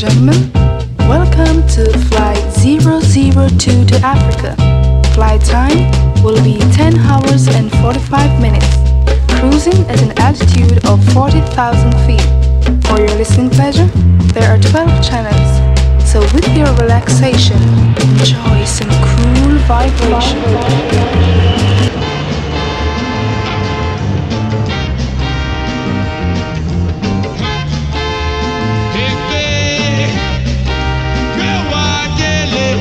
gentlemen, welcome to Flight 002 to Africa. Flight time will be 10 hours and 45 minutes, cruising at an altitude of 40,000 feet. For your listening pleasure, there are 12 channels, so with your relaxation, enjoy some cool vibration.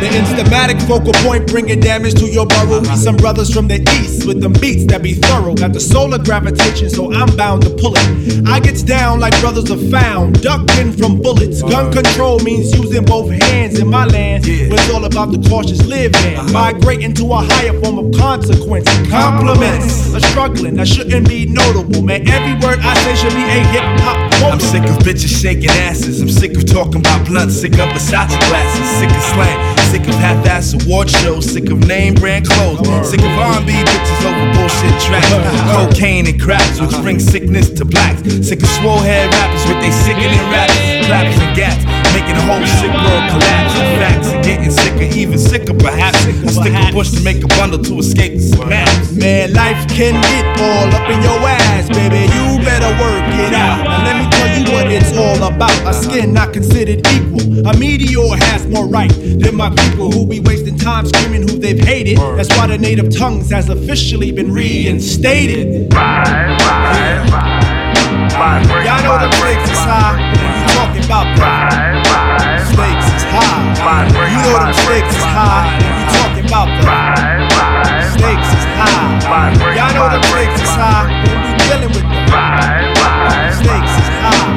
the instamatic focal point bringing damage to your burrow. We some brothers from the east with them beats that be thorough. Got the solar gravitation, so I'm bound to pull it. I gets down like brothers are found, ducking from bullets. Gun control means using both hands in my land. Where it's all about the cautious living, uh-huh. migrating to a higher form of consequence. Compliments, a struggling that shouldn't be notable. Man, every word I say should be a hip hop quote. I'm sick of bitches shaking asses. I'm sick of talking about blunts. Sick of Versace glasses. Sick of slang. Sick of half-ass award shows. Sick of name brand clothes. Sick of R&B bitches over bullshit tracks. Cocaine and cracks, which bring sickness to blacks. Sick of swole head rappers with they sickening raps, clappers and gats, making the whole sick world collapse. Facts, and getting sicker, even sicker perhaps. I stick a push to make a bundle to escape the snaps. Man, life can get all up in your ass, baby. You better work it out. Now let me tell you what it's all about. A skin not considered equal. A meteor has more right than my people who be wasting time screaming who they've hated. That's why the native tongues has officially been reinstated. Y'all know the stakes is high we talking about that. Stakes is high. You know the stakes is high we talking about that. Stakes is high. Y'all know the stakes is high when we dealing with that. Stakes is high.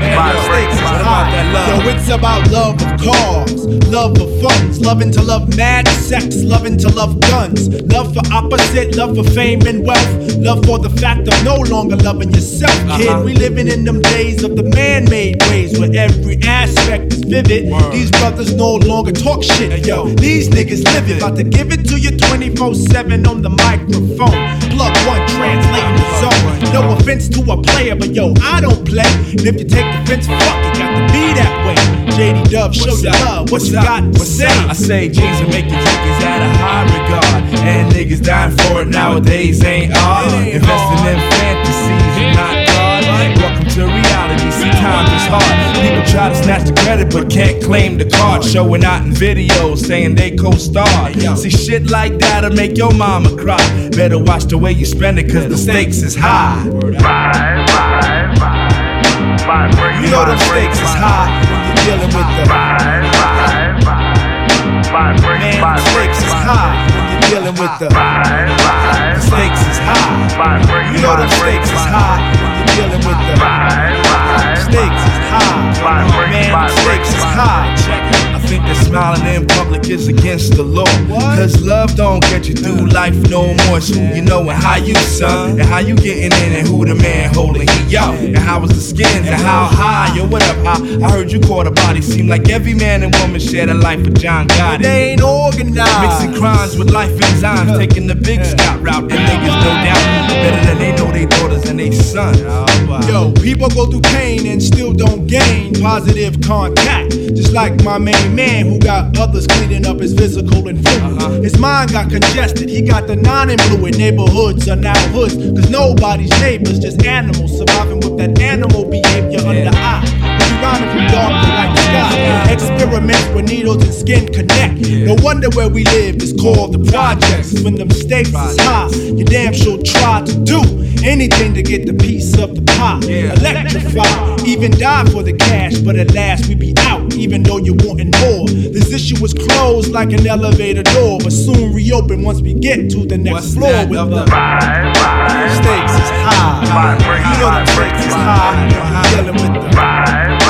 Man, the stakes is high. Yo, it's about love of cars, love of funds, loving to love mad sex, loving to love guns, love for opposite, love for fame and wealth, love for the fact of no longer loving yourself, kid. We living in them days of the man-made ways where every aspect is vivid. These brothers no longer talk shit, yo. These niggas live it, about to give it to you 24/7 on the microphone. Plug one, translating the zone. No offense to a player, but yo, I don't play. And if you take offense, fuck it, got to be that way. JD Dub, show your love. What you got to say? I say G's and making tickets at a high regard. And niggas dying for it nowadays ain't art. Investing in fantasies not God. Welcome to reality. See, times is hard. People try to snatch the credit but can't claim the card. Showing out in videos saying they co-starred. See, shit like that'll make your mama cry. Better watch the way you spend it cause the stakes is high. You know the stakes is high when you're dealing with the man. The stakes is high when you're dealing with the the stakes is high. You know them stakes is high when you're dealing with the stakes is high. Man, the stakes is high. I think that smiling in public is against the law. Cause love don't get you through life no more. It's who you know and how you son. And how you getting in and who the man holding he out. And how was the skins and how high, yo, what up, how? I heard you caught a body. Seem like every man and woman shared a life with John Gotti. They ain't organized. Mixing crimes with life enzymes, taking the big scout route. And niggas, no doubt, better than they know they daughters and they son. Oh, yo, people go through pain and still don't gain positive contact. Just like my main man who got others cleaning up his physical and fluid. Uh-huh. His mind got congested, he got the non influent neighborhoods are now hoods. Cause nobody's neighbors, just animals surviving with that animal behavior under eye. Rhyming from dark to light sky. Experiments where needles and skin connect. No wonder where we live is called the projects. When the stakes is high, you damn sure try to do anything to get the piece of the pie. Electrify, even die for the cash, but at last we be out, even though you're wanting more. This issue was closed like an elevator door, but soon reopen once we get to the next floor with the stakes is high. You know the stakes is high. You dealing with the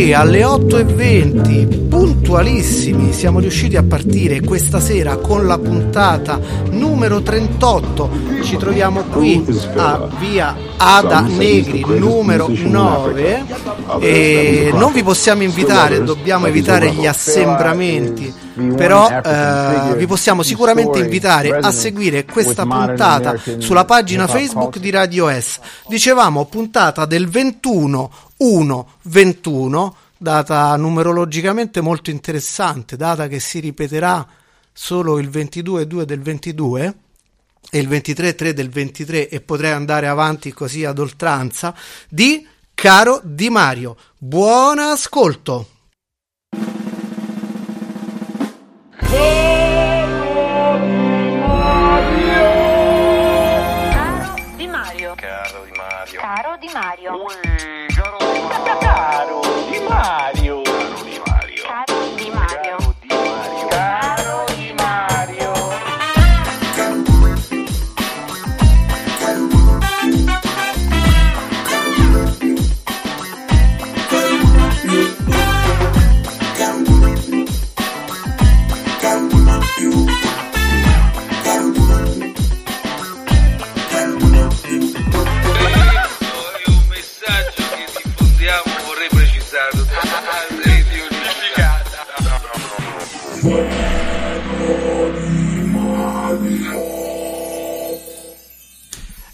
E alle 8.20, puntualissimi, siamo riusciti a partire questa sera con la puntata numero 38. Ci troviamo qui a via Ada Negri numero 9 e non vi possiamo invitare, dobbiamo evitare gli assembramenti, però eh, vi possiamo sicuramente invitare a seguire questa puntata sulla pagina Facebook di Radio S. Dicevamo puntata del 21 1 21, data numerologicamente molto interessante, data che si ripeterà solo il 22 2 del 22 e il 23-3 del 23 e potrei andare avanti così ad oltranza, di Caro Di Mario. Buon ascolto! Caro Di Mario. Caro Di Mario. Caro Di Mario. Ui, Di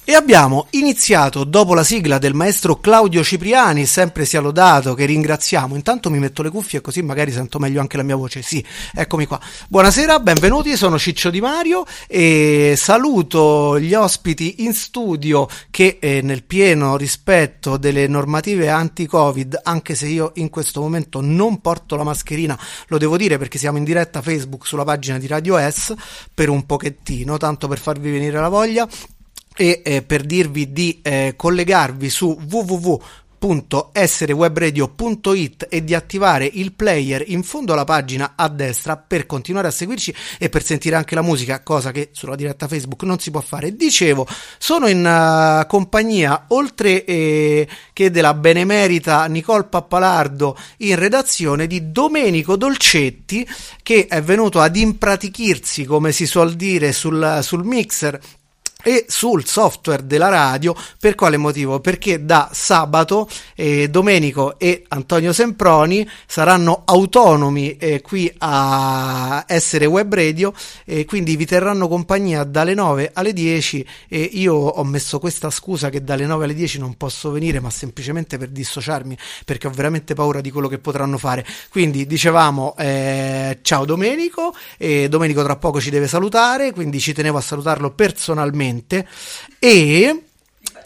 E abbiamo iniziato dopo la sigla del maestro Claudio Cipriani, sempre sia lodato, che ringraziamo. Intanto mi metto le cuffie così magari sento meglio anche la mia voce. Sì, eccomi qua. Buonasera, benvenuti, sono Ciccio Di Mario e saluto gli ospiti in studio che eh, nel pieno rispetto delle normative anti-Covid, anche se io in questo momento non porto la mascherina, lo devo dire perché siamo in diretta Facebook sulla pagina di Radio S per un pochettino, tanto per farvi venire la voglia e eh, per dirvi di eh, collegarvi su www.esserewebradio.it e di attivare il player in fondo alla pagina a destra per continuare a seguirci e per sentire anche la musica, cosa che sulla diretta Facebook non si può fare. Dicevo, sono in uh, compagnia, oltre eh, che della benemerita Nicole Pappalardo in redazione, di Domenico Dolcetti che è venuto ad impratichirsi, come si suol dire, sul, sul mixer e sul software della radio. Per quale motivo? Perché da sabato eh, Domenico e Antonio Semproni saranno autonomi eh, qui a essere web radio e quindi vi terranno compagnia dalle 9 alle 10 e io ho messo questa scusa che dalle 9 alle 10 non posso venire ma semplicemente per dissociarmi perché ho veramente paura di quello che potranno fare. Quindi dicevamo eh, ciao Domenico e Domenico tra poco ci deve salutare quindi ci tenevo a salutarlo personalmente e,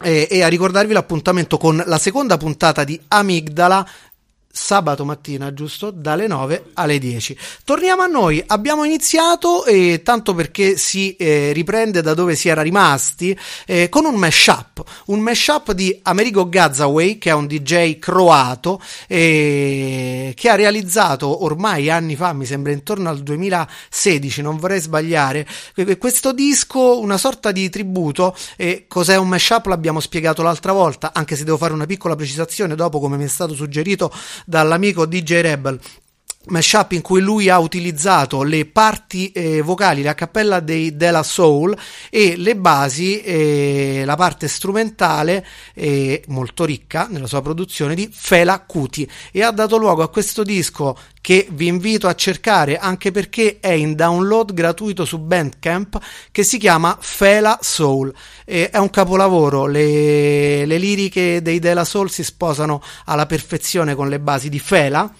e, e a ricordarvi l'appuntamento con la seconda puntata di Amigdala sabato mattina, giusto? Dalle 9 alle 10. Torniamo a noi. Abbiamo iniziato, eh, tanto perché si eh, riprende da dove si era rimasti, eh, con un mashup. Un mashup di Amerigo Gazzaway, che è un DJ croato, eh, che ha realizzato ormai anni fa, mi sembra intorno al 2016, non vorrei sbagliare, que- questo disco, una sorta di tributo. E cos'è un mashup? L'abbiamo spiegato l'altra volta, anche se devo fare una piccola precisazione dopo, come mi è stato suggerito dall'amico DJ Rebel mashup in cui lui ha utilizzato le parti eh, vocali, la cappella dei della soul e le basi, eh, la parte strumentale eh, molto ricca nella sua produzione di Fela Kuti. E ha dato luogo a questo disco che vi invito a cercare anche perché è in download gratuito su Bandcamp che si chiama Fela Soul. È un capolavoro. Le, le liriche dei Della Soul si sposano alla perfezione con le basi di Fela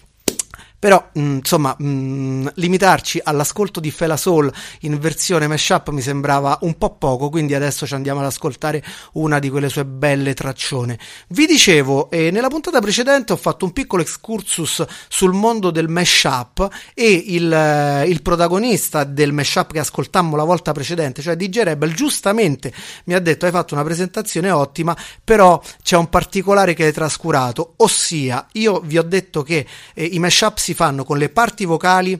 però mh, insomma mh, limitarci all'ascolto di Fela Soul in versione mashup mi sembrava un po' poco quindi adesso ci andiamo ad ascoltare una di quelle sue belle traccione. Vi dicevo eh, nella puntata precedente ho fatto un piccolo excursus sul mondo del mashup e il, eh, il protagonista del mashup che ascoltammo la volta precedente cioè DJ Rebel giustamente mi ha detto hai fatto una presentazione ottima però c'è un particolare che hai trascurato ossia io vi ho detto che eh, i mashup si fanno con le parti vocali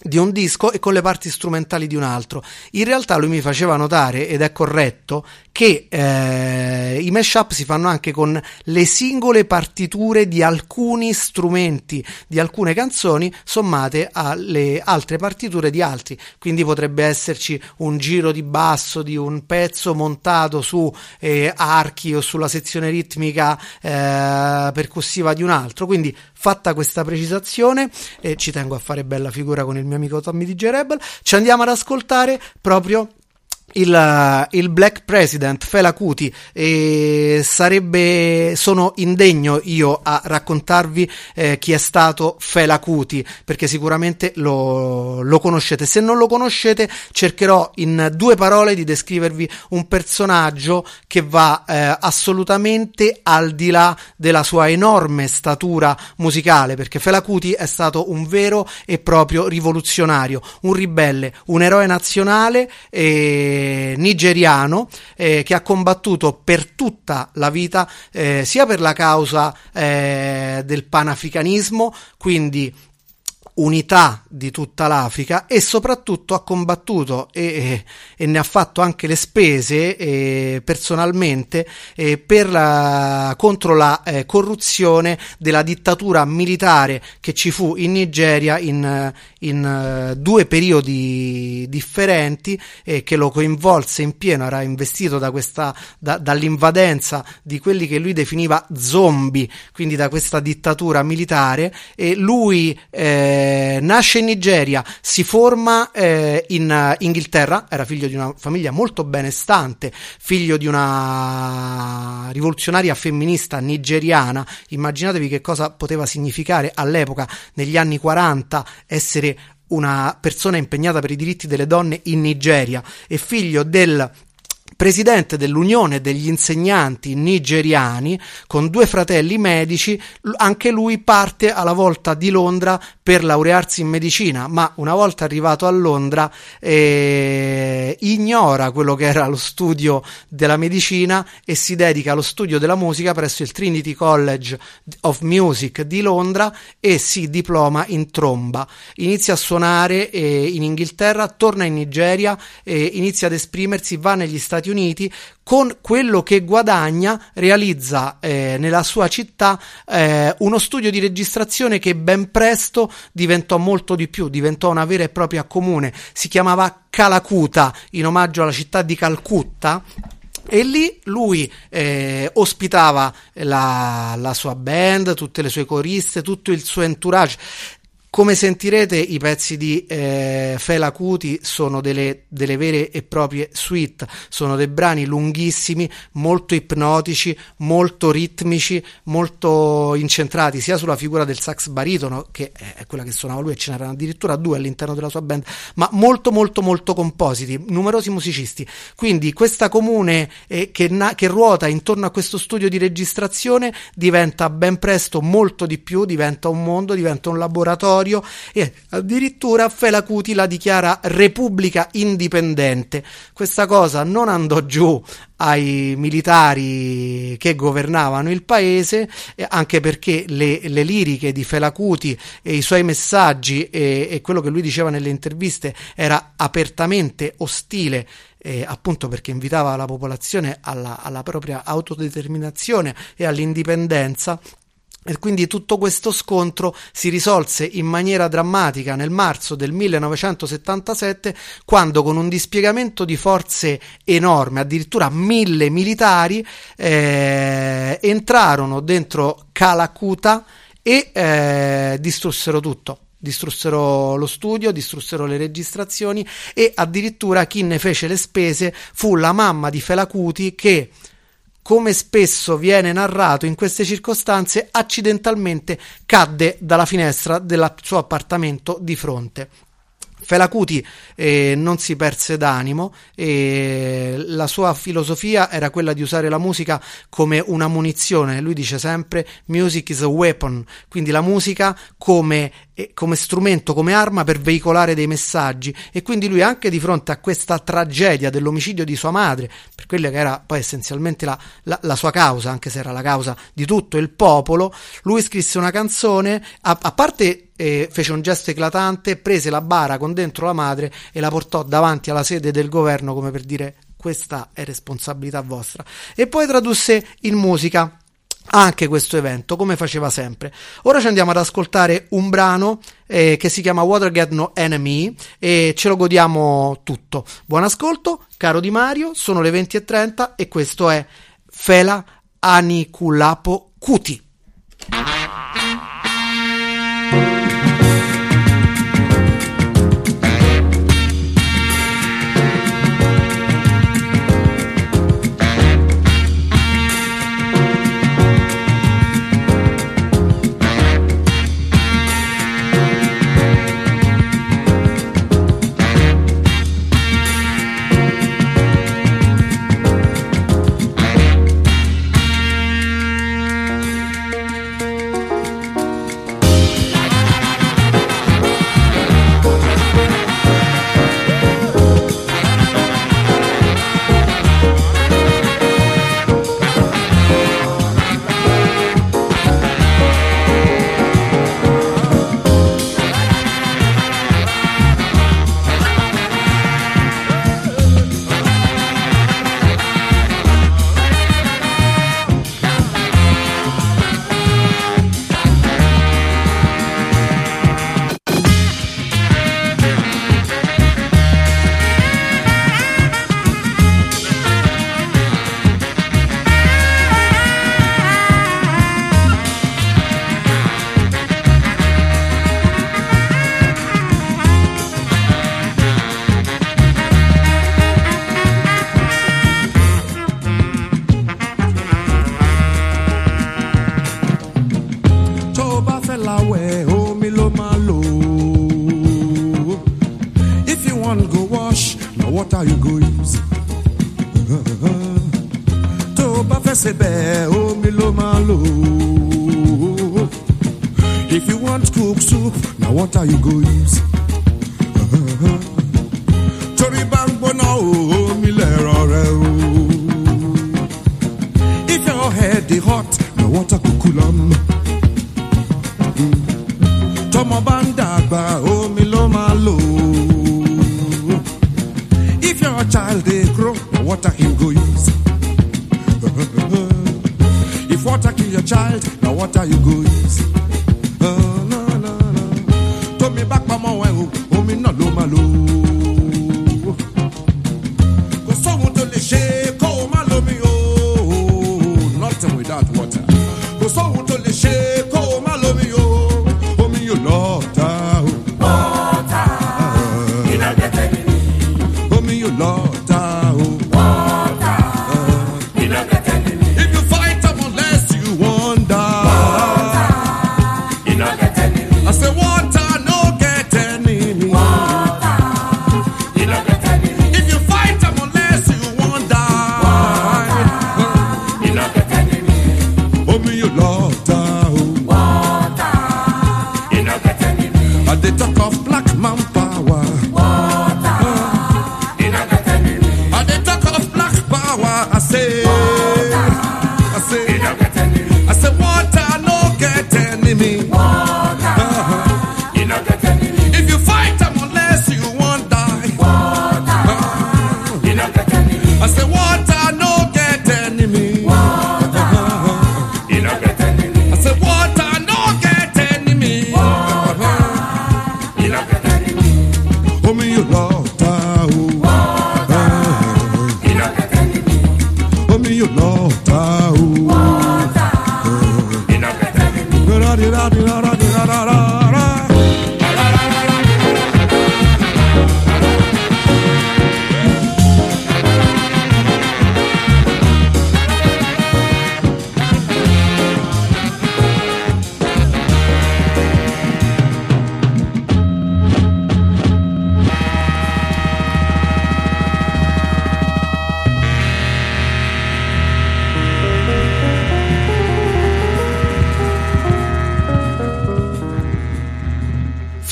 di un disco e con le parti strumentali di un altro. In realtà lui mi faceva notare, ed è corretto, che eh, i mashup si fanno anche con le singole partiture di alcuni strumenti, di alcune canzoni, sommate alle altre partiture di altri. Quindi potrebbe esserci un giro di basso di un pezzo montato su eh, archi o sulla sezione ritmica eh, percussiva di un altro. Quindi fatta questa precisazione, e ci tengo a fare bella figura con il mio amico Tommy DJ Rebel, ci andiamo ad ascoltare proprio il, il, Black President Fela Kuti e sarebbe sono indegno io a raccontarvi eh, chi è stato Fela Kuti perché sicuramente lo, lo, conoscete. Se non lo conoscete cercherò in due parole di descrivervi un personaggio che va eh, assolutamente al di là della sua enorme statura musicale perché Fela Kuti è stato un vero e proprio rivoluzionario un ribelle un eroe nazionale e nigeriano eh, che ha combattuto per tutta la vita eh, sia per la causa eh, del panafricanismo, quindi unità di tutta l'Africa e soprattutto ha combattuto e, e, e ne ha fatto anche le spese eh, personalmente eh, per la, contro la eh, corruzione della dittatura militare che ci fu in Nigeria in, in eh, due periodi differenti eh, che lo coinvolse in pieno, era investito da questa, da, dall'invadenza di quelli che lui definiva zombie, quindi da questa dittatura militare e lui eh, nasce in Nigeria, si forma eh, in Inghilterra, era figlio di una famiglia molto benestante, figlio di una rivoluzionaria femminista nigeriana, immaginatevi che cosa poteva significare all'epoca, negli anni 40, essere una persona impegnata per i diritti delle donne in Nigeria e figlio del presidente dell'Unione degli insegnanti nigeriani, con due fratelli medici, anche lui parte alla volta di Londra per laurearsi in medicina, ma una volta arrivato a Londra eh, ignora quello che era lo studio della medicina e si dedica allo studio della musica presso il Trinity College of Music di Londra e si diploma in tromba. Inizia a suonare eh, in Inghilterra, torna in Nigeria, eh, inizia ad esprimersi, va negli Stati Uniti, con quello che guadagna realizza eh, nella sua città eh, uno studio di registrazione che ben presto diventò molto di più, diventò una vera e propria comune, si chiamava Calacuta in omaggio alla città di Calcutta e lì lui eh, ospitava la, la, sua band, tutte le sue coriste, tutto il suo entourage. Come sentirete, i pezzi di eh, Fela Kuti sono delle, delle, vere e proprie suite, sono dei brani lunghissimi, molto ipnotici, molto ritmici, molto incentrati sia sulla figura del sax baritono, che è quella che suonava lui, e ce n'erano addirittura due all'interno della sua band, ma molto, molto, molto compositi, numerosi musicisti. Quindi questa comune eh, che, na- che ruota intorno a questo studio di registrazione diventa ben presto molto di più, diventa un mondo, diventa un laboratorio e addirittura Fela Kuti la dichiara repubblica indipendente. Questa cosa non andò giù ai militari che governavano il paese, anche perché le, le liriche di Fela Kuti e i suoi messaggi e, e quello che lui diceva nelle interviste era apertamente ostile eh, appunto perché invitava la popolazione alla, alla propria autodeterminazione e all'indipendenza e quindi tutto questo scontro si risolse in maniera drammatica nel marzo del 1977 quando con un dispiegamento di forze enorme, addirittura mille militari, eh, entrarono dentro Calacuta e eh, distrussero tutto. Distrussero lo studio, distrussero le registrazioni e addirittura chi ne fece le spese fu la mamma di Felacuti che come spesso viene narrato in queste circostanze, accidentalmente cadde dalla finestra del suo appartamento di fronte. Felacuti eh, non si perse d'animo e la sua filosofia era quella di usare la musica come una munizione. Lui dice sempre music is a weapon, quindi la musica come, come strumento, come arma per veicolare dei messaggi. E quindi lui anche di fronte a questa tragedia dell'omicidio di sua madre, per quella che era poi essenzialmente la, la, la sua causa, anche se era la causa di tutto il popolo, lui scrisse una canzone, a, a parte eh, fece un gesto eclatante, prese la bara con dentro la madre e la portò davanti alla sede del governo come per dire questa è responsabilità vostra. E poi tradusse in musica anche questo evento, come faceva sempre. Ora ci andiamo ad ascoltare un brano eh, che si chiama Watergate No Enemy e ce lo godiamo tutto. Buon ascolto, caro Di Mario, sono le 20.30 e questo è Fela Aniculapo Cuti.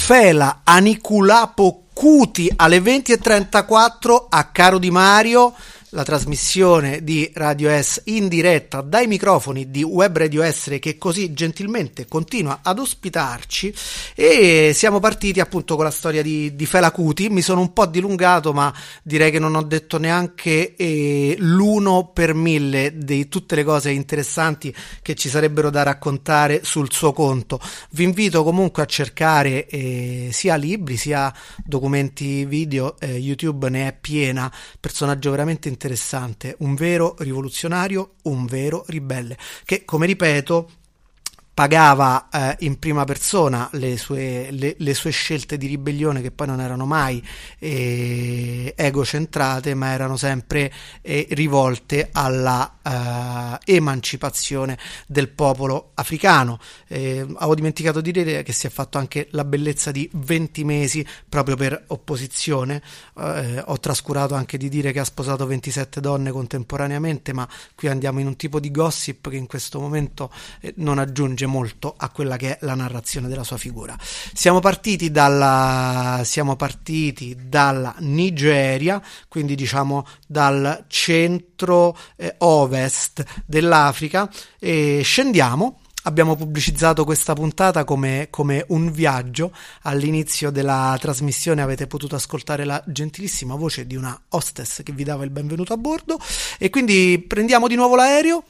Fela Aniculapo Cuti alle 20.34 a Caro Di Mario trasmissione di Radio S in diretta dai microfoni di Web Radio Essere che così gentilmente continua ad ospitarci e siamo partiti appunto con la storia di, di Fela Kuti. Mi sono un po' dilungato, ma direi che non ho detto neanche eh, l'uno per mille di tutte le cose interessanti che ci sarebbero da raccontare sul suo conto. Vi invito comunque a cercare eh, sia libri sia documenti video, eh, YouTube ne è piena, personaggio veramente interessante, un vero rivoluzionario, un vero ribelle, che come ripeto pagava eh, in prima persona le sue, le, le sue, scelte di ribellione che poi non erano mai eh, egocentrate ma erano sempre eh, rivolte alla eh, emancipazione del popolo africano. Eh, avevo dimenticato di dire che si è fatto anche la bellezza di 20 mesi proprio per opposizione. Eh, ho trascurato anche di dire che ha sposato 27 donne contemporaneamente ma qui andiamo in un tipo di gossip che in questo momento non aggiunge molto a quella che è la narrazione della sua figura. Siamo partiti dalla, siamo partiti dalla Nigeria, quindi diciamo dal centro eh, ovest dell'Africa e scendiamo abbiamo pubblicizzato questa puntata come, come, un viaggio. All'inizio della trasmissione avete potuto ascoltare la gentilissima voce di una hostess che vi dava il benvenuto a bordo. E quindi prendiamo di nuovo l'aereo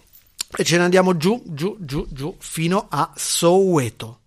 e ce ne andiamo giù, giù, giù, giù fino a Soweto.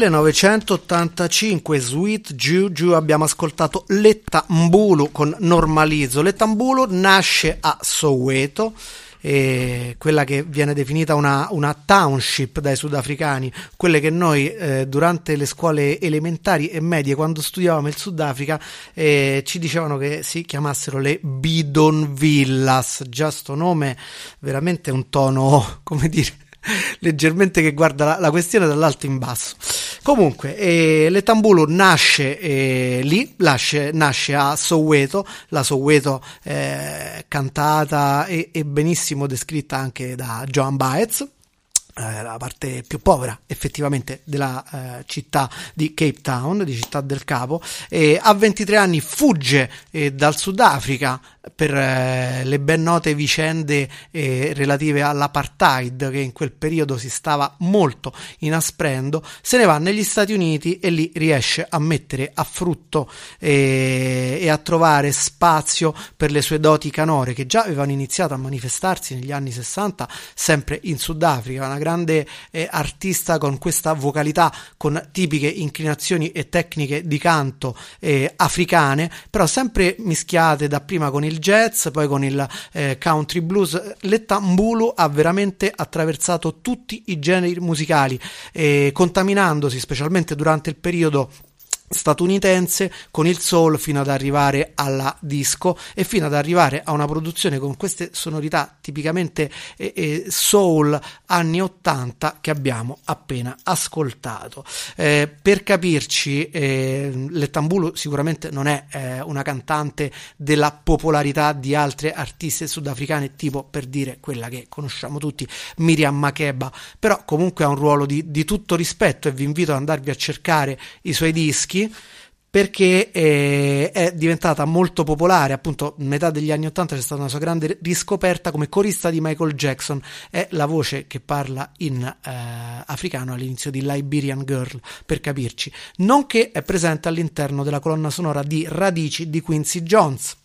1985 Sweet Juju abbiamo ascoltato Letta Mbulu con Normalizzo. Letta Mbulu nasce a Soweto, eh, quella che viene definita una, una, township dai sudafricani, quelle che noi eh, durante le scuole elementari e medie, quando studiavamo il Sudafrica, eh, ci dicevano che si chiamassero le Bidon Villas. Già sto nome, veramente un tono, come dire leggermente che guarda la, la, questione dall'alto in basso. Comunque, eh, l'Etambulu nasce eh, lì, nasce, nasce, a Soweto, la Soweto eh, cantata e, e, benissimo descritta anche da Joan Baez. Eh, la parte più povera effettivamente della eh, città di Cape Town, di Città del Capo, e a 23 anni fugge eh, dal Sudafrica per eh, le ben note vicende eh, relative all'apartheid che in quel periodo si stava molto inasprendo, se ne va negli Stati Uniti e lì riesce a mettere a frutto e a trovare spazio per le sue doti canore che già avevano iniziato a manifestarsi negli anni 60 sempre in Sudafrica, una grande eh, artista con questa vocalità con tipiche inclinazioni e tecniche di canto eh, africane, però sempre mischiate dapprima con il jazz, poi con il eh, country blues. Letta Mbulu ha veramente attraversato tutti i generi musicali, eh, contaminandosi specialmente durante il periodo statunitense con il soul fino ad arrivare alla disco e fino ad arrivare a una produzione con queste sonorità tipicamente eh, eh, soul anni 80 che abbiamo appena ascoltato. Eh, per capirci eh, Lettambulu sicuramente non è eh, una cantante della popolarità di altre artiste sudafricane tipo per dire quella che conosciamo tutti Miriam Makeba. Però comunque ha un ruolo di, di tutto rispetto e vi invito ad andarvi a cercare i suoi dischi perché eh, è diventata molto popolare, appunto, metà degli anni Ottanta c'è stata una sua grande riscoperta come corista di Michael Jackson, è la voce che parla in eh, africano all'inizio di Liberian Girl, per capirci, nonché è presente all'interno della colonna sonora di Radici di Quincy Jones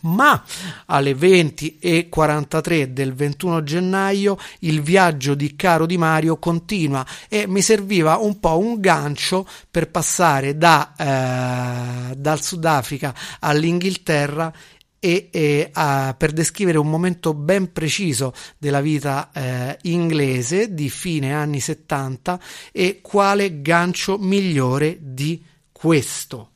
ma alle 20.43 del 21 gennaio il viaggio di Caro Di Mario continua e mi serviva un po' un gancio per passare da, eh, dal Sudafrica all'Inghilterra e, e uh, per descrivere un momento ben preciso della vita eh, inglese di fine anni 70 e quale gancio migliore di questo.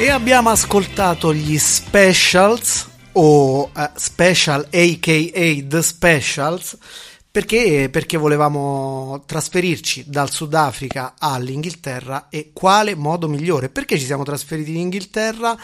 E abbiamo ascoltato gli Specials o eh, Special aka The Specials perché, perché volevamo trasferirci dal Sudafrica all'Inghilterra e quale modo migliore? Perché ci siamo trasferiti in Inghilterra?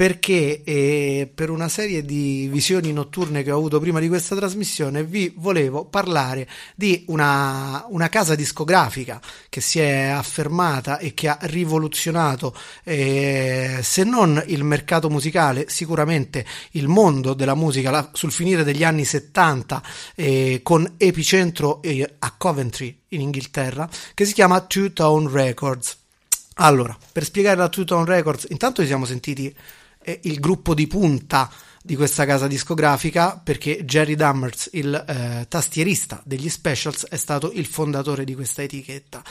Perché eh, per una serie di visioni notturne che ho avuto prima di questa trasmissione vi volevo parlare di una, una casa discografica che si è affermata e che ha rivoluzionato eh, se non il mercato musicale sicuramente il mondo della musica la, sul finire degli anni 70 eh, con epicentro eh, a Coventry in Inghilterra che si chiama Two Tone Records. Allora per spiegare la Two Tone Records intanto ci siamo sentiti eh, il gruppo di punta di questa casa discografica perché Jerry Dammers, il eh, tastierista degli Specials, è stato il fondatore di questa etichetta.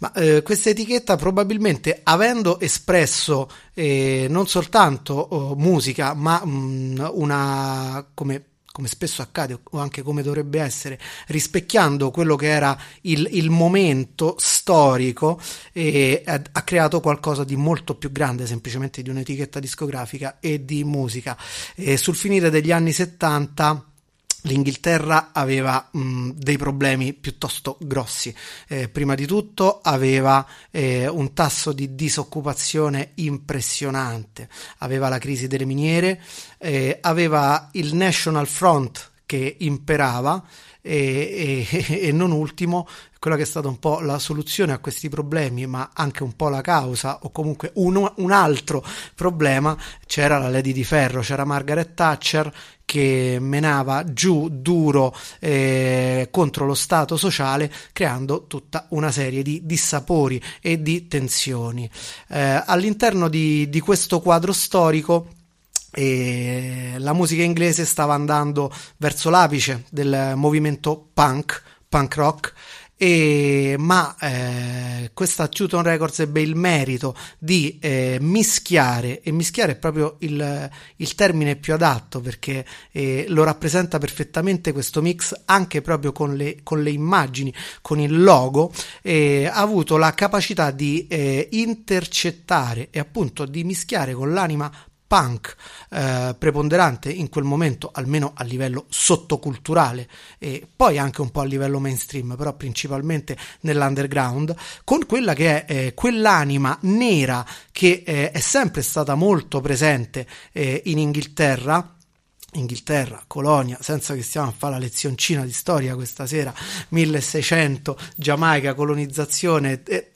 Ma eh, questa etichetta probabilmente avendo espresso eh, non soltanto oh, musica, ma mh, una come come spesso accade o anche come dovrebbe essere, rispecchiando quello che era il, il momento storico, e ha creato qualcosa di molto più grande semplicemente di un'etichetta discografica e di musica. E sul finire degli anni 70 l'Inghilterra aveva mh, dei problemi piuttosto grossi. Eh, prima di tutto aveva eh, un tasso di disoccupazione impressionante, aveva la crisi delle miniere, eh, aveva il National Front che imperava e, e, e, non ultimo quella che è stata un po' la soluzione a questi problemi ma anche un po' la causa o comunque un, un altro problema c'era la Lady di Ferro c'era Margaret Thatcher che menava giù duro eh, contro lo Stato sociale, creando tutta una serie di dissapori e di tensioni. Eh, all'interno di, di questo quadro storico e la musica inglese stava andando verso l'apice del movimento punk, punk rock, e, ma eh, questa Tuton Records ebbe il merito di eh, mischiare, e mischiare è proprio il, il termine più adatto perché eh, lo rappresenta perfettamente questo mix anche proprio con le, con le immagini, con il logo, ha avuto la capacità di eh, intercettare e appunto di mischiare con l'anima punk eh, preponderante in quel momento, almeno a livello sottoculturale e poi anche un po' a livello mainstream, però principalmente nell'underground, con quella che è eh, quell'anima nera che eh, è sempre stata molto presente eh, in Inghilterra. Inghilterra, Colonia, senza che stiamo a fare la lezioncina di storia questa sera, 1600, Giamaica, colonizzazione, eh,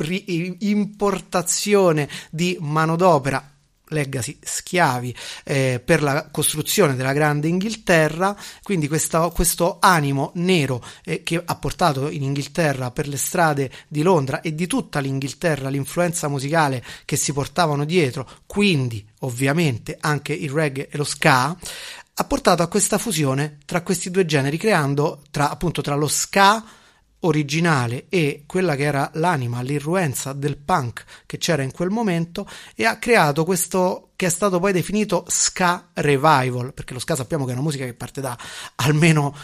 importazione di manodopera legacy schiavi eh, per la costruzione della grande Inghilterra. Quindi questa, questo animo nero eh, che ha portato in Inghilterra per le strade di Londra e di tutta l'Inghilterra l'influenza musicale che si portavano dietro quindi ovviamente anche il reggae e lo ska ha portato a questa fusione tra questi due generi creando tra, appunto tra lo ska originale e quella che era l'anima, l'irruenza del punk che c'era in quel momento e ha creato questo che è stato poi definito ska revival, perché lo ska sappiamo che è una musica che parte da almeno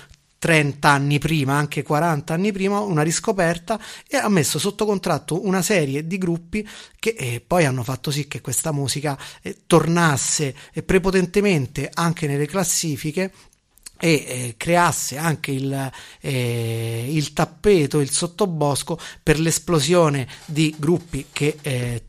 30 anni prima, anche 40 anni prima, una riscoperta e ha messo sotto contratto una serie di gruppi che eh, poi hanno fatto sì che questa musica eh, tornasse eh, prepotentemente anche nelle classifiche e eh, creasse anche il, eh, il, tappeto, il sottobosco per l'esplosione di gruppi che eh,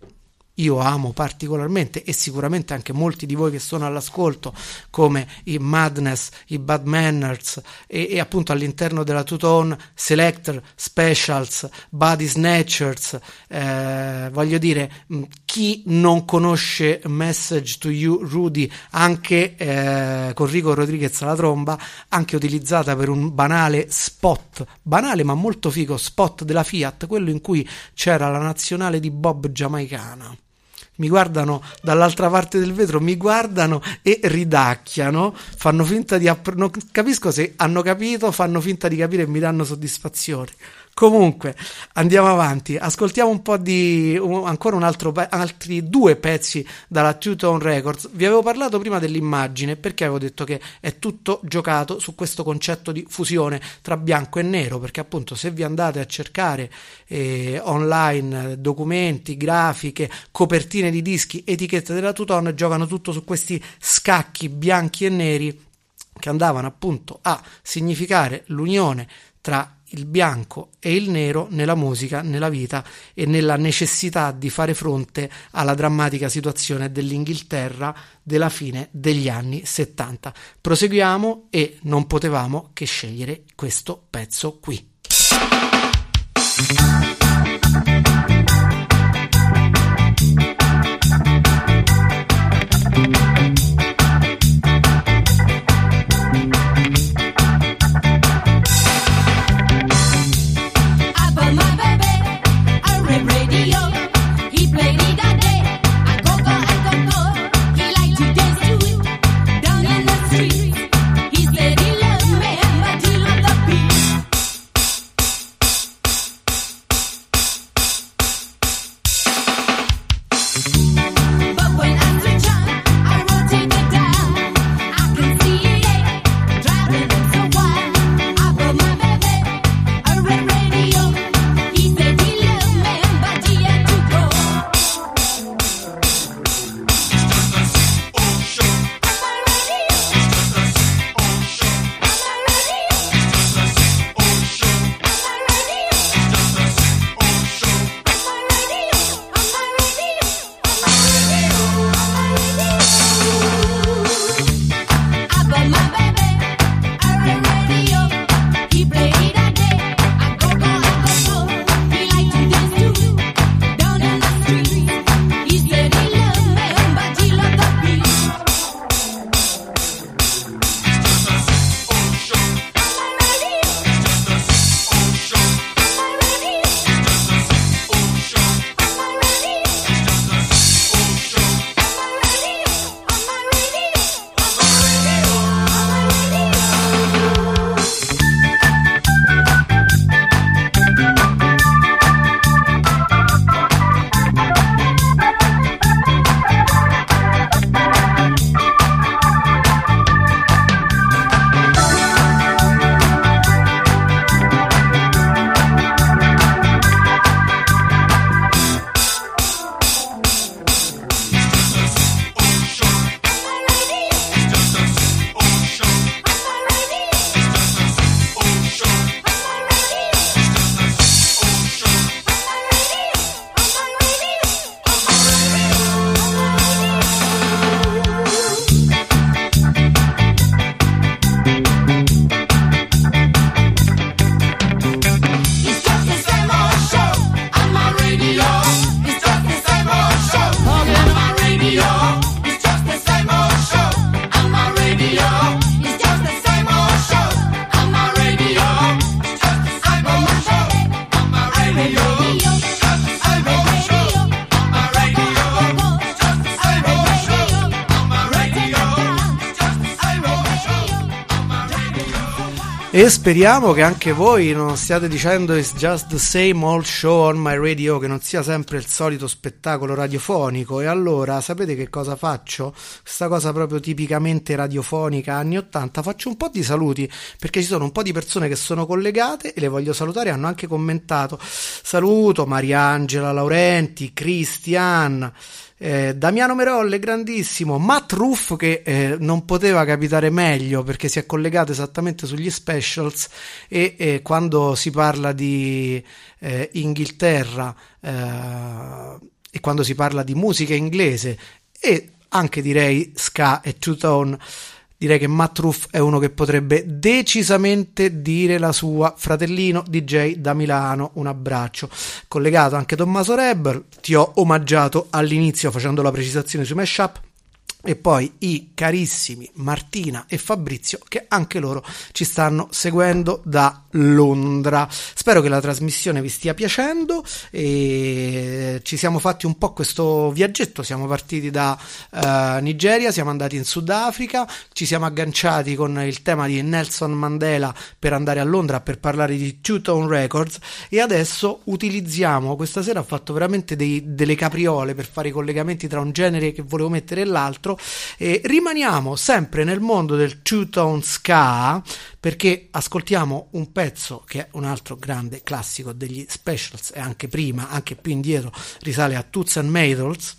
io amo particolarmente e sicuramente anche molti di voi che sono all'ascolto come i Madness, i Bad Manners e, e appunto all'interno della Two-Tone Selector, Specials, Body Snatchers eh, voglio dire chi non conosce Message to You Rudy anche eh, con Rico Rodriguez alla tromba anche utilizzata per un banale spot banale ma molto figo spot della Fiat quello in cui c'era la nazionale di Bob giamaicana mi guardano dall'altra parte del vetro, mi guardano e ridacchiano, fanno finta di... App- non capisco se hanno capito, fanno finta di capire e mi danno soddisfazione. Comunque, andiamo avanti. Ascoltiamo un po' di un- ancora un altro altri due pezzi dalla Two Tone Records. Vi avevo parlato prima dell'immagine perché avevo detto che è tutto giocato su questo concetto di fusione tra bianco e nero. Perché, appunto, se vi andate a cercare eh, online documenti, grafiche, copertine di dischi, etichette della Two Tone, giocano tutto su questi scacchi bianchi e neri che andavano appunto a significare l'unione tra il bianco e il nero nella musica, nella vita e nella necessità di fare fronte alla drammatica situazione dell'Inghilterra della fine degli anni 70. Proseguiamo e non potevamo che scegliere questo pezzo qui. E speriamo che anche voi non stiate dicendo it's just the same old show on my radio, che non sia sempre il solito spettacolo radiofonico. E allora sapete che cosa faccio? Questa cosa proprio tipicamente radiofonica anni 80. Faccio un po' di saluti perché ci sono un po' di persone che sono collegate e le voglio salutare. Hanno anche commentato. Saluto Mariangela Laurenti, Cristian. Eh, Damiano Merolle, grandissimo, Matt Ruff che eh, non poteva capitare meglio perché si è collegato esattamente sugli specials e eh, quando si parla di eh, Inghilterra eh, e quando si parla di musica inglese e anche direi ska e two tone direi che Matt Ruff è uno che potrebbe decisamente dire la sua. Fratellino DJ da Milano un abbraccio. Collegato anche Tommaso Rebel ti ho omaggiato all'inizio facendo la precisazione sui mashup. E poi i carissimi Martina e Fabrizio che anche loro ci stanno seguendo da Londra. Spero che la trasmissione vi stia piacendo e ci siamo fatti un po' questo viaggetto, siamo partiti da eh, Nigeria, siamo andati in Sudafrica, ci siamo agganciati con il tema di Nelson Mandela per andare a Londra per parlare di Two Tone Records e adesso utilizziamo, questa sera ho fatto veramente dei- delle capriole per fare i collegamenti tra un genere che volevo mettere e l'altro e rimaniamo sempre nel mondo del Two Tone Ska perché ascoltiamo un pezzo che è un altro grande classico degli specials e anche prima, anche più indietro, risale a Toots and Maytals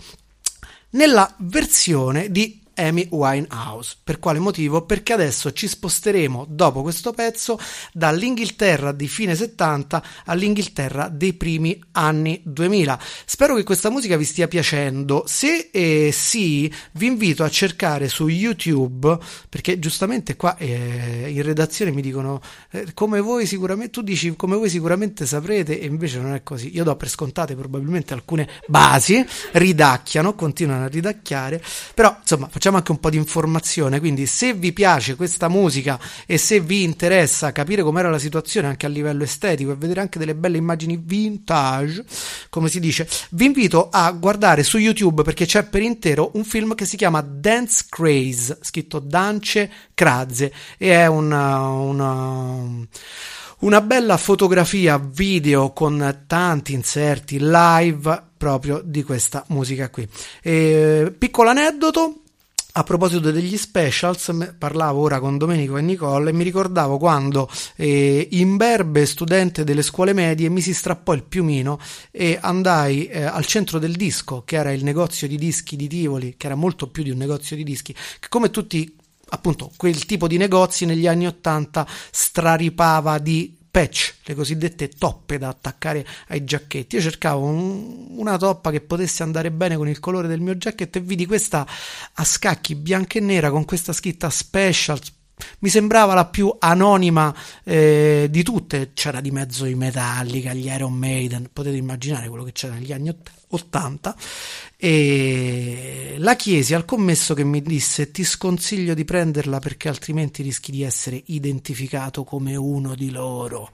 nella versione di Amy Winehouse. Per quale motivo? Perché adesso ci sposteremo dopo questo pezzo dall'Inghilterra di fine 70 all'Inghilterra dei primi anni 2000. Spero che questa musica vi stia piacendo. Se eh, sì, vi invito a cercare su YouTube perché giustamente qua eh, in redazione mi dicono eh, come voi sicuramente tu dici come voi sicuramente saprete e invece non è così. Io do per scontate probabilmente alcune basi, ridacchiano, continuano a ridacchiare, però insomma facciamo anche un po' di informazione, quindi se vi piace questa musica e se vi interessa capire com'era la situazione anche a livello estetico e vedere anche delle belle immagini vintage, come si dice, vi invito a guardare su YouTube perché c'è per intero un film che si chiama Dance Craze, scritto Dance Craze e è una, una una bella fotografia video con tanti inserti live proprio di questa musica qui. E, piccolo aneddoto. A proposito degli specials, parlavo ora con Domenico e Nicole e mi ricordavo quando eh, imberbe studente delle scuole medie mi si strappò il piumino e andai eh, al centro del disco, che era il negozio di dischi di Tivoli, che era molto più di un negozio di dischi, che come tutti appunto quel tipo di negozi negli anni 80 straripava di patch, le cosiddette toppe da attaccare ai giacchetti. Io cercavo un- una toppa che potesse andare bene con il colore del mio giacchetto e vidi questa a scacchi bianca e nera con questa scritta special. Mi sembrava la più anonima eh, di tutte. C'era di mezzo i Metallica, gli Iron Maiden, potete immaginare quello che c'era negli anni ott- 80. E la chiesi al commesso che mi disse: Ti sconsiglio di prenderla perché altrimenti rischi di essere identificato come uno di loro.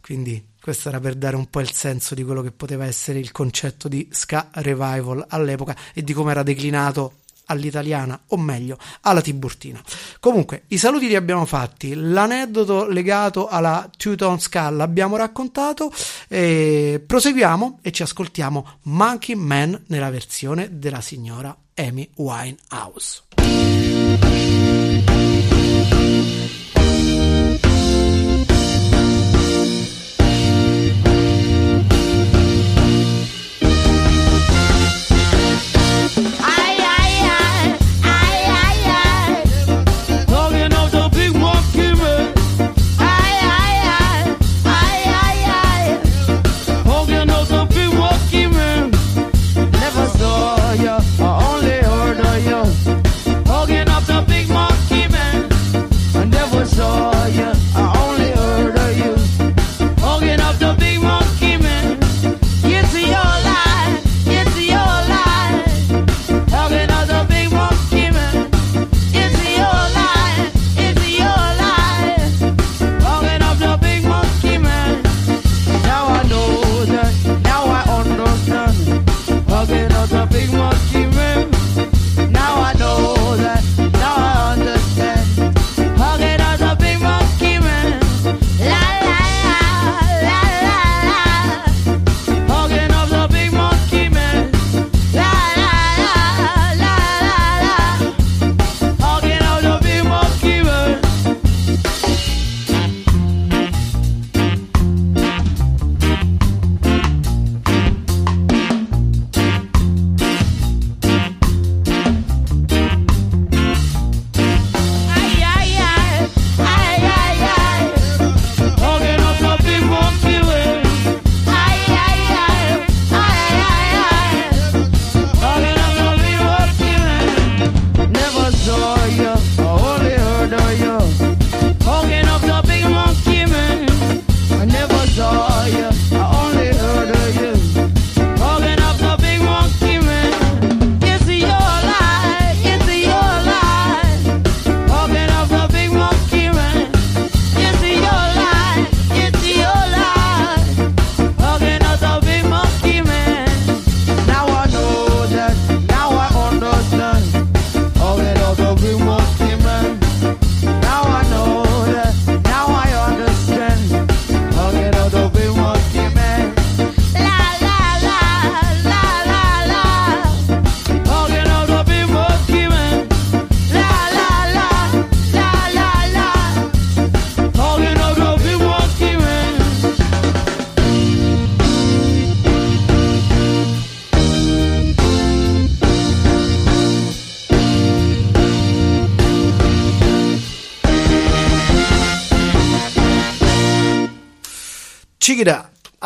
Quindi questo era per dare un po' il senso di quello che poteva essere il concetto di ska revival all'epoca e di come era declinato all'italiana o meglio alla tiburtina. Comunque i saluti li abbiamo fatti, l'aneddoto legato alla Tone Ska l'abbiamo raccontato, e proseguiamo e ci ascoltiamo Monkey Man nella versione della signora Amy Winehouse.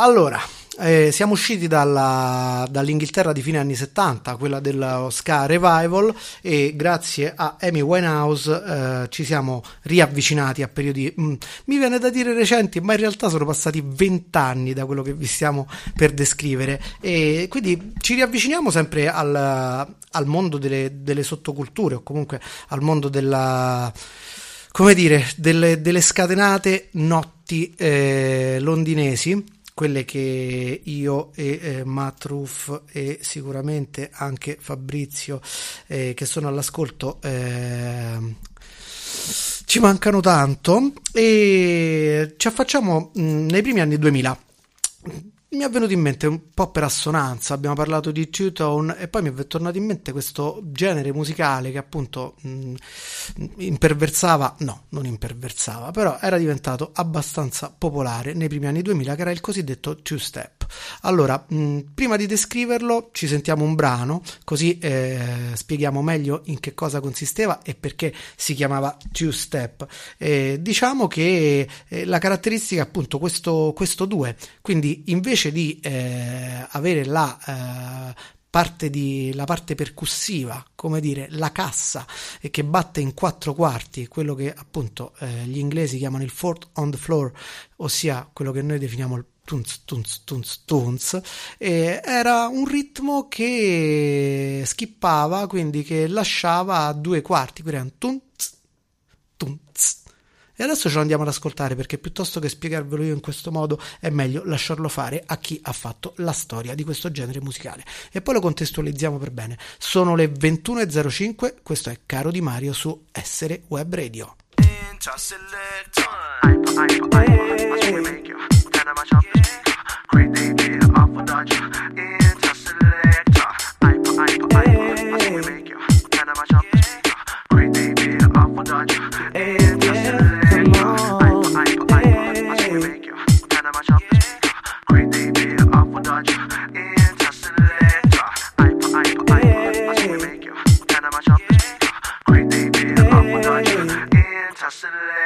Allora, eh, siamo usciti dalla- dall'Inghilterra di fine anni 70, quella dello Ska Revival, e grazie a Amy Winehouse eh, ci siamo riavvicinati a periodi, mm, mi viene da dire recenti, ma in realtà sono passati vent'anni da quello che vi stiamo per descrivere. E quindi ci riavviciniamo sempre al, al mondo delle, delle sottoculture, o comunque al mondo della come dire, delle, delle scatenate notti eh, londinesi, quelle che io e eh, Matt e sicuramente anche Fabrizio eh, che sono all'ascolto eh, ci mancano tanto e ci affacciamo mh, nei primi anni 2000. Mi è venuto in mente un po' per assonanza, abbiamo parlato di two-tone e poi mi è tornato in mente questo genere musicale che appunto mh, imperversava, no, non imperversava, però era diventato abbastanza popolare nei primi anni 2000 che era il cosiddetto two-step. Allora, mh, prima di descriverlo ci sentiamo un brano, così eh, spieghiamo meglio in che cosa consisteva e perché si chiamava two-step. Eh, diciamo che eh, la caratteristica è appunto questo, questo due, quindi invece di eh, avere la eh, parte di, la parte percussiva, come dire, la cassa e che batte in quattro quarti, quello che appunto eh, gli inglesi chiamano il fourth on the floor, ossia quello che noi definiamo il tunz tunz tunz tunz, e era un ritmo che skippava, quindi che lasciava due quarti, quindi era un tunz tunz. Adesso ce lo andiamo ad ascoltare perché piuttosto che spiegarvelo io in questo modo è meglio lasciarlo fare a chi ha fatto la storia di questo genere musicale. E poi lo contestualizziamo per bene. Sono le 21.05, questo è Caro Di Mario su Essere Web Radio. house and let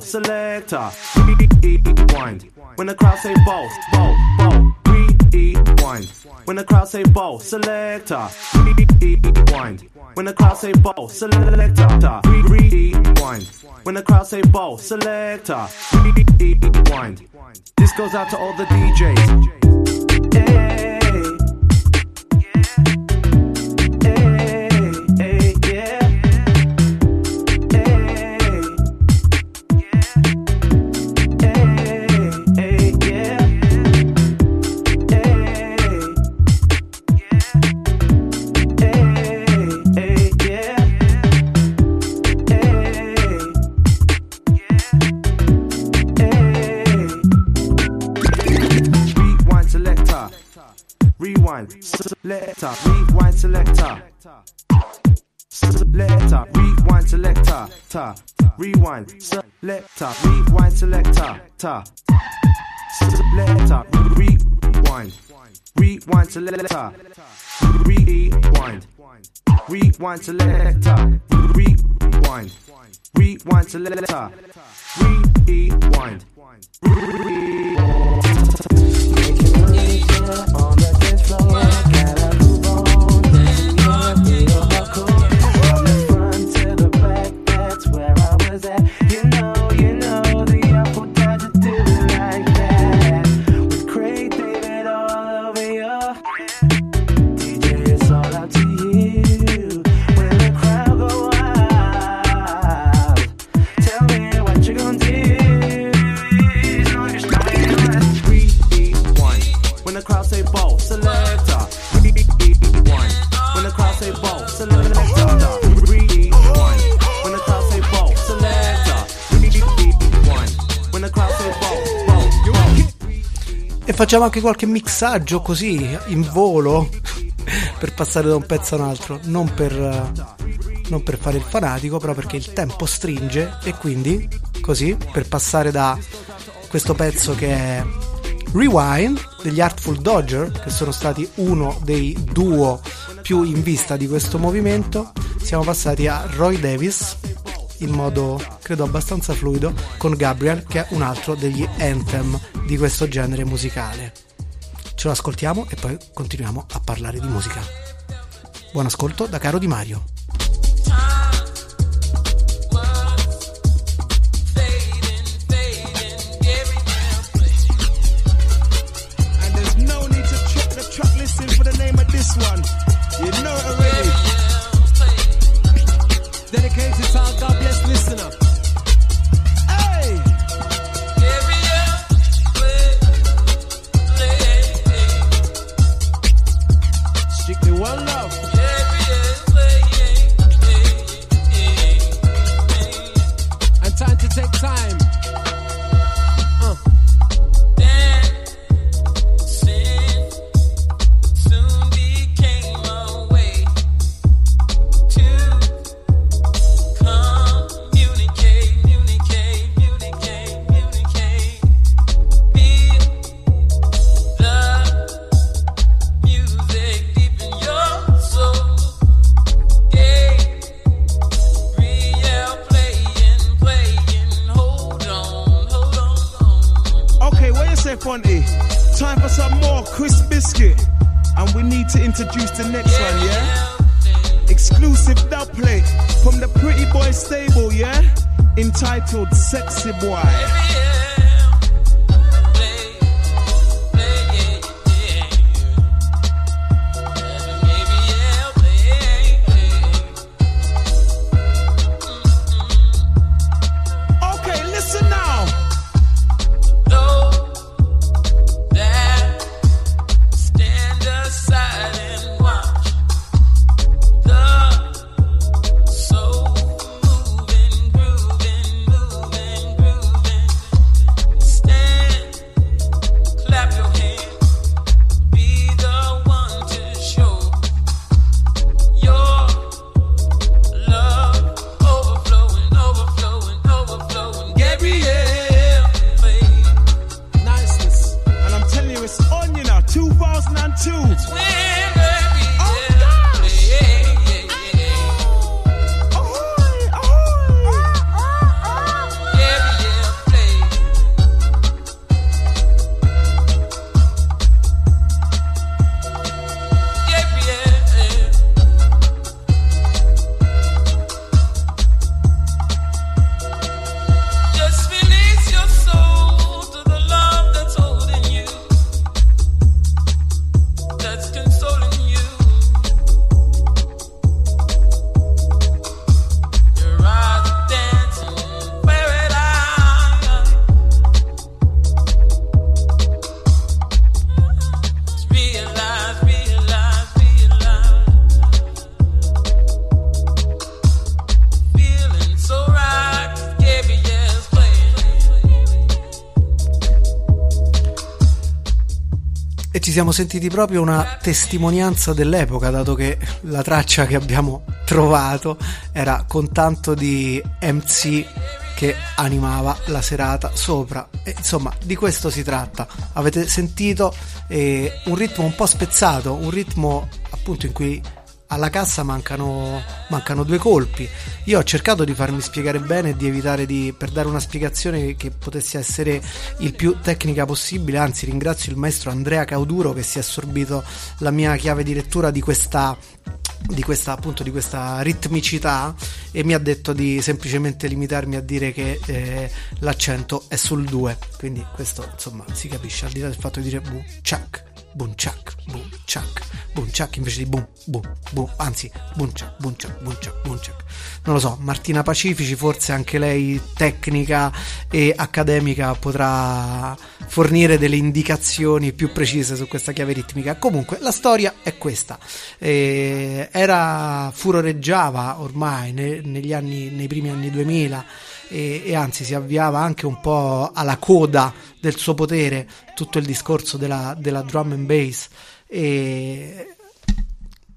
selector. Rewind. When the crowd say ball, ball, ball. Rewind. When the crowd say ball, selector. Rewind. When the crowd say ball, selector. Rewind. When the crowd say ball, selector. Rewind. This goes out to all the DJs. Rewind selector. Rewind selector. Ta. Rewind selector. Rewind selector. Ta. Selector. Rewind. Rewind selector. Rewind. Rewind selector. Rewind. Rewind selector. Rewind. On facciamo anche qualche mixaggio così in volo per passare da un pezzo a un altro, non per, eh, non per fare il fanatico, però perché il tempo stringe e quindi così per passare da questo pezzo che è Rewind degli Artful Dodger, che sono stati uno dei duo più in vista di questo movimento, siamo passati a Roy Davis in modo credo abbastanza fluido con Gabriel che è un altro degli anthem di questo genere musicale. Ce lo ascoltiamo e poi continuiamo a parlare di musica. Buon ascolto da Caro Di Mario. Listener. Fonty? Time for some more crisp biscuit. And we need to introduce the next one, yeah? Exclusive dub plate from the Pretty Boy stable, yeah? Entitled Sexy Boy. Siamo sentiti proprio una testimonianza dell'epoca, dato che la traccia che abbiamo trovato era con tanto di MC che animava la serata sopra. E, insomma, di questo si tratta. Avete sentito eh, un ritmo un po' spezzato, un ritmo appunto in cui alla cassa mancano, mancano due colpi. Io ho cercato di farmi spiegare bene e di evitare di, per dare una spiegazione che potesse essere il più tecnica possibile. Anzi, ringrazio il maestro Andrea Cauduro che si è assorbito la mia chiave di lettura di questa di questa appunto di questa ritmicità e mi ha detto di semplicemente limitarmi a dire che eh, l'accento è sul 2 quindi questo insomma si capisce al di là del fatto di dire boom chuck boom chuck boom chuck boom chuck invece di boom boom boom anzi boom chuck boom chuck boom chuck boom chuck non lo so Martina Pacifici forse anche lei tecnica e accademica potrà fornire delle indicazioni più precise su questa chiave ritmica. Comunque la storia è questa. Eh, era furoreggiava ormai ne- negli anni nei primi anni 2000 e, e anzi si avviava anche un po' alla coda del suo potere tutto il discorso della, della drum and bass e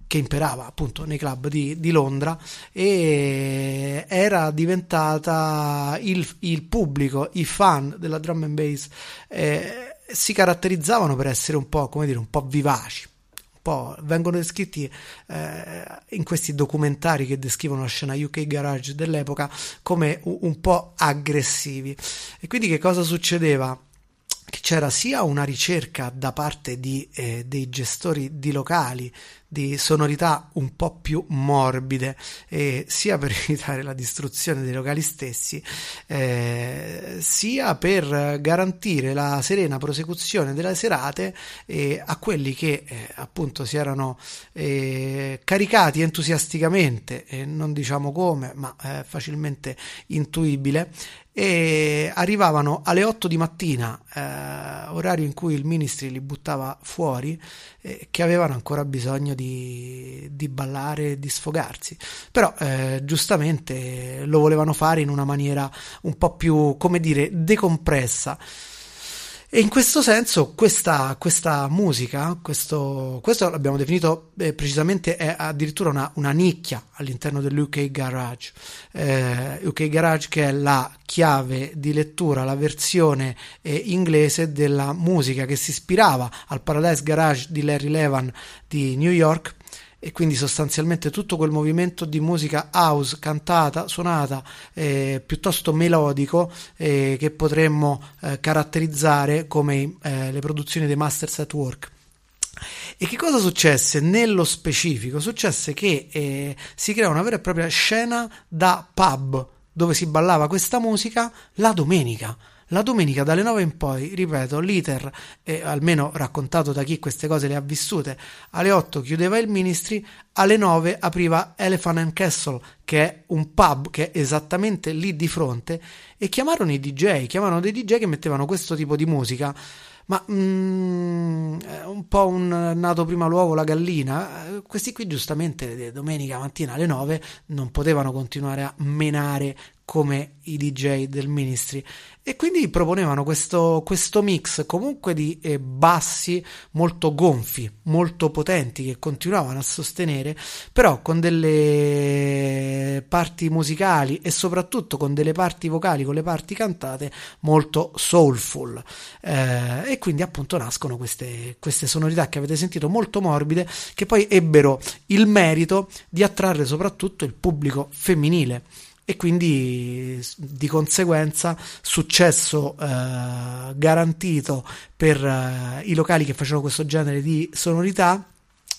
che imperava appunto nei club di, di Londra e era diventata il, il pubblico, i fan della drum and bass eh, si caratterizzavano per essere un po' come dire un po' vivaci po' vengono descritti eh, in questi documentari che descrivono la scena UK Garage dell'epoca come un, un po' aggressivi e quindi che cosa succedeva? che c'era sia una ricerca da parte di, eh, dei gestori di locali di sonorità un po' più morbide, eh, sia per evitare la distruzione dei locali stessi, eh, sia per garantire la serena prosecuzione delle serate eh, a quelli che eh, appunto si erano eh, caricati entusiasticamente, non diciamo come, ma eh, facilmente intuibile, e arrivavano alle 8 di mattina, eh, orario in cui il ministry li buttava fuori, eh, che avevano ancora bisogno di, di ballare di sfogarsi. Però eh, giustamente lo volevano fare in una maniera un po' più, come dire, decompressa. E in questo senso questa, questa musica, questo, questo l'abbiamo definito eh, precisamente, è addirittura una, una nicchia all'interno dell'UK Garage. Eh, UK Garage che è la chiave di lettura, la versione eh, inglese della musica che si ispirava al Paradise Garage di Larry Levan di New York e quindi sostanzialmente tutto quel movimento di musica house cantata, suonata, eh, piuttosto melodico eh, che potremmo eh, caratterizzare come eh, le produzioni dei Masters at Work. E che cosa successe nello specifico? Successe che eh, si crea una vera e propria scena da pub dove si ballava questa musica la domenica. La domenica dalle 9 in poi, ripeto, l'iter, eh, almeno raccontato da chi queste cose le ha vissute, alle 8 chiudeva il ministry, alle 9 apriva Elephant and Castle, che è un pub che è esattamente lì di fronte, e chiamarono i DJ, chiamarono dei DJ che mettevano questo tipo di musica ma mm, un po' un nato prima l'uovo la gallina. Questi qui giustamente domenica mattina alle 9 non potevano continuare a menare come i DJ del ministry. E quindi proponevano questo, questo mix comunque di eh, bassi molto gonfi, molto potenti che continuavano a sostenere, però con delle parti musicali e soprattutto con delle parti vocali, con le parti cantate molto soulful. Eh, e quindi appunto nascono queste, queste sonorità che avete sentito molto morbide che poi ebbero il merito di attrarre soprattutto il pubblico femminile e quindi di conseguenza successo eh, garantito per eh, i locali che facevano questo genere di sonorità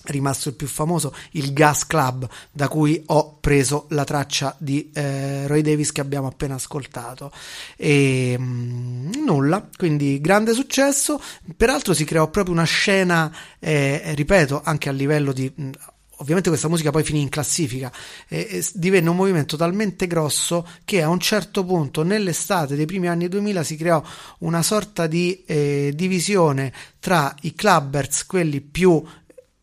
rimasto il più famoso il Gas Club da cui ho preso la traccia di eh, Roy Davis che abbiamo appena ascoltato. E mh, nulla. Quindi grande successo. Peraltro si creò proprio una scena eh, ripeto anche a livello di mh, ovviamente questa musica poi finì in classifica e, e divenne un movimento talmente grosso che a un certo punto nell'estate dei primi anni 2000 si creò una sorta di eh, divisione tra i clubbers, quelli più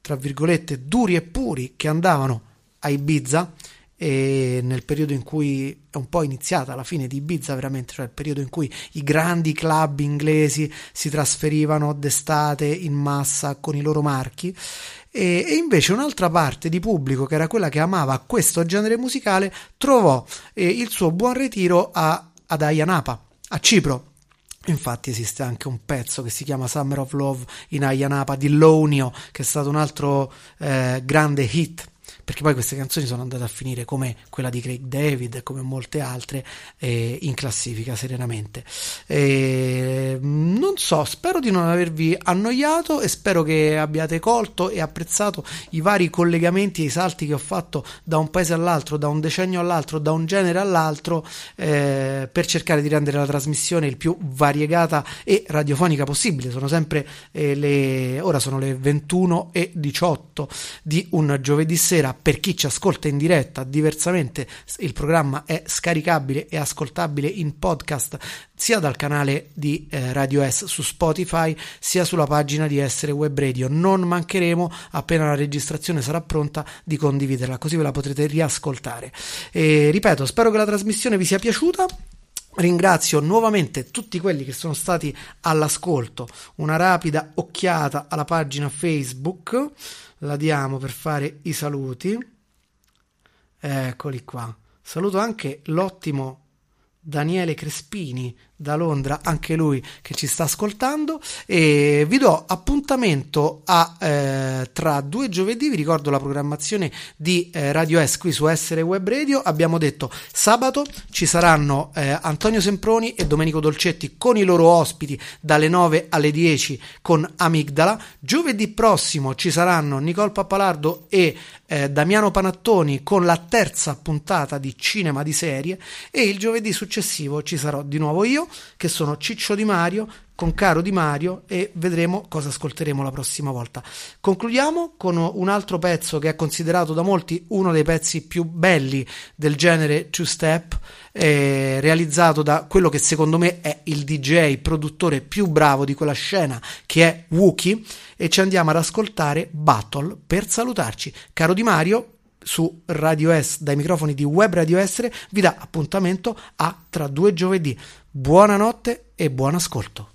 tra virgolette duri e puri che andavano a Ibiza e nel periodo in cui è un po' iniziata la fine di Ibiza veramente, cioè il periodo in cui i grandi club inglesi si trasferivano d'estate in massa con i loro marchi e, e invece un'altra parte di pubblico che era quella che amava questo genere musicale trovò eh, il suo buon ritiro a, ad Ayia Napa, a Cipro. Infatti esiste anche un pezzo che si chiama Summer of Love in Ayia Napa di Lonio, che è stato un altro eh, grande hit perché poi queste canzoni sono andate a finire come quella di Craig David e come molte altre eh, in classifica serenamente. Eh, non so, spero di non avervi annoiato e spero che abbiate colto e apprezzato i vari collegamenti e i salti che ho fatto da un paese all'altro, da un decennio all'altro, da un genere all'altro eh, per cercare di rendere la trasmissione il più variegata e radiofonica possibile. Sono sempre eh, le ora sono le 21 e 18 di un giovedì sera per chi ci ascolta in diretta, diversamente il programma è scaricabile e ascoltabile in podcast sia dal canale di eh, Radio S su Spotify sia sulla pagina di Essere Web Radio. Non mancheremo appena la registrazione sarà pronta di condividerla, così ve la potrete riascoltare. E, ripeto, spero che la trasmissione vi sia piaciuta. Ringrazio nuovamente tutti quelli che sono stati all'ascolto. Una rapida occhiata alla pagina Facebook. La diamo per fare i saluti. Eccoli qua. Saluto anche l'ottimo Daniele Crespini da Londra, anche lui che ci sta ascoltando. E vi do appuntamento a eh, tra due giovedì, vi ricordo la programmazione di eh, Radio S qui su Essere Web Radio, abbiamo detto sabato ci saranno eh, Antonio Semproni e Domenico Dolcetti con i loro ospiti dalle 9 alle 10 con Amigdala, giovedì prossimo ci saranno Nicole Pappalardo e eh, Damiano Panattoni con la terza puntata di Cinema di Serie. E il giovedì successivo ci sarò di nuovo io che sono Ciccio Di Mario con Caro Di Mario e vedremo cosa ascolteremo la prossima volta. Concludiamo con un altro pezzo che è considerato da molti uno dei pezzi più belli del genere Two Step, eh, realizzato da quello che secondo me è il DJ produttore più bravo di quella scena che è Wookie e ci andiamo ad ascoltare Battle per salutarci. Caro Di Mario, su Radio S dai microfoni di Web Radio Essere vi dà appuntamento a tra due giovedì. Buonanotte e buon ascolto.